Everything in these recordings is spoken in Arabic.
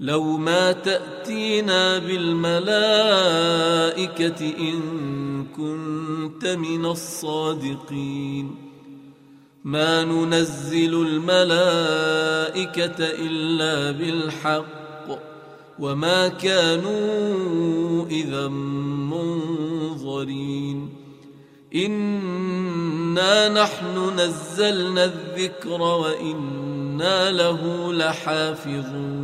لو ما تأتينا بالملائكة إن كنت من الصادقين. ما ننزل الملائكة إلا بالحق وما كانوا إذا منظرين. إنا نحن نزلنا الذكر وإنا له لحافظون.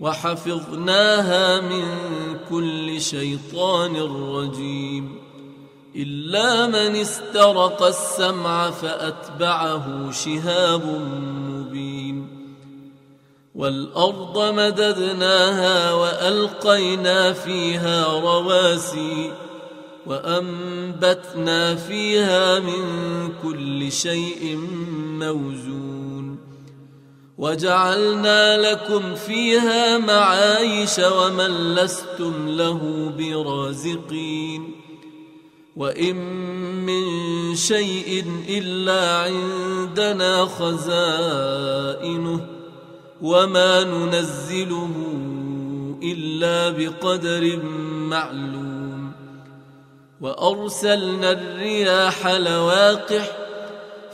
وحفظناها من كل شيطان رجيم. إلا من استرق السمع فأتبعه شهاب مبين. والأرض مددناها وألقينا فيها رواسي وأنبتنا فيها من كل شيء موزون. وجعلنا لكم فيها معايش ومن لستم له برازقين وإن من شيء إلا عندنا خزائنه وما ننزله إلا بقدر معلوم وأرسلنا الرياح لواقح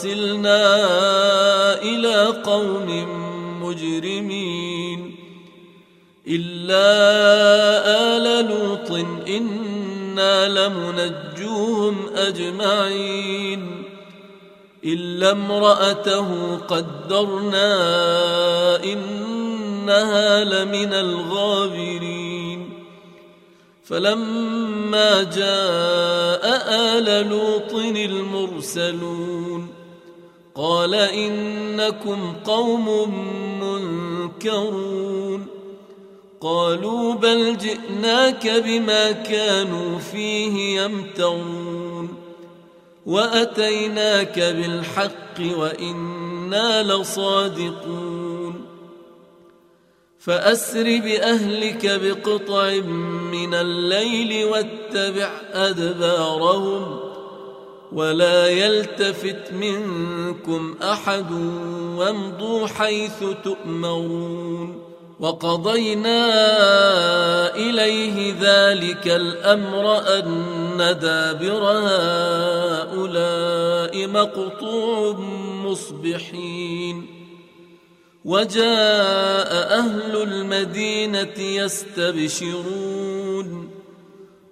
أرسلنا إلى قوم مجرمين إلا آل لوط إنا لمنجوهم أجمعين إلا امرأته قدرنا إنها لمن الغابرين فلما جاء آل لوط المرسلون قال إنكم قوم منكرون. قالوا بل جئناك بما كانوا فيه يمترون. وأتيناك بالحق وإنا لصادقون. فأسر بأهلك بقطع من الليل واتبع أدبارهم. ولا يلتفت منكم أحد وامضوا حيث تؤمرون وقضينا إليه ذلك الأمر أن دابر هؤلاء مقطوع مصبحين وجاء أهل المدينة يستبشرون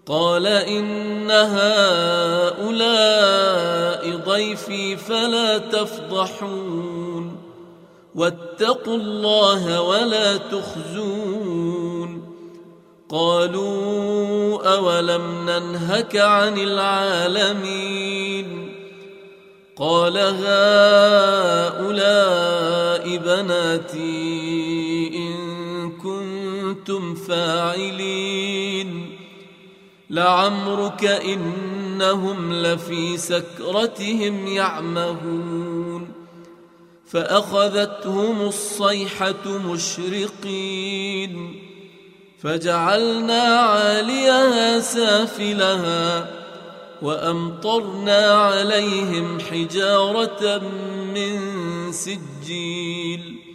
قال إن هؤلاء ضيفي فلا تفضحون واتقوا الله ولا تخزون قالوا أولم ننهك عن العالمين قال هؤلاء بناتي إن كنتم فاعلين لعمرك إنهم لفي سكرتهم يعمهون فأخذتهم الصيحة مشرقين فجعلنا عاليها سافلها وأمطرنا عليهم حجارة من سجيل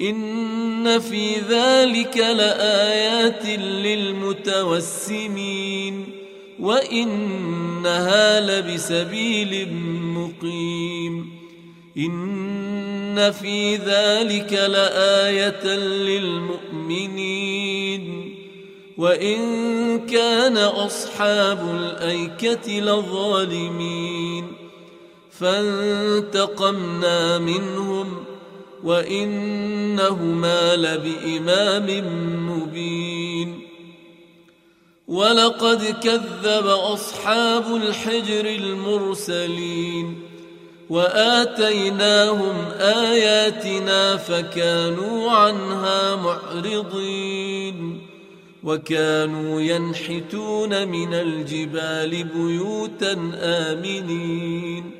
إن في ذلك لآيات للمتوسمين وإنها لبسبيل مقيم إن في ذلك لآية للمؤمنين وإن كان أصحاب الأيكة لظالمين فانتقمنا منهم وإنهما لبإمام مبين. ولقد كذب أصحاب الحجر المرسلين وآتيناهم آياتنا فكانوا عنها معرضين. وكانوا ينحتون من الجبال بيوتا آمنين.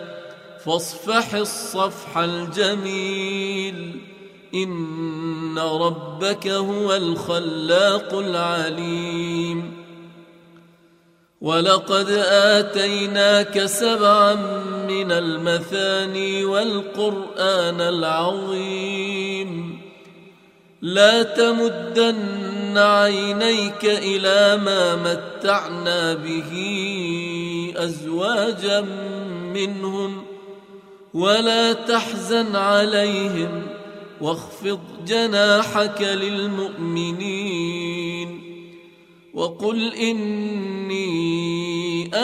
فاصفح الصفح الجميل إن ربك هو الخلاق العليم ولقد آتيناك سبعا من المثاني والقرآن العظيم لا تمدن عينيك إلى ما متعنا به أزواجا منهم ولا تحزن عليهم واخفض جناحك للمؤمنين وقل إني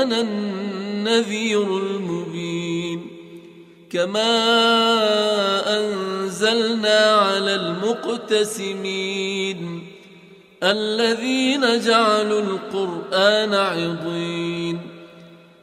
أنا النذير المبين كما أنزلنا على المقتسمين الذين جعلوا القرآن عضين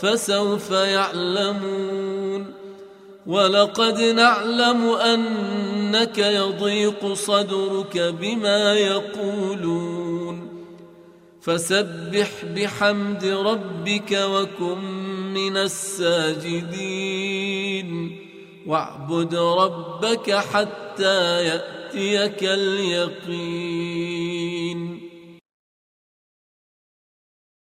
فسوف يعلمون ولقد نعلم أنك يضيق صدرك بما يقولون فسبح بحمد ربك وكن من الساجدين واعبد ربك حتى يأتيك اليقين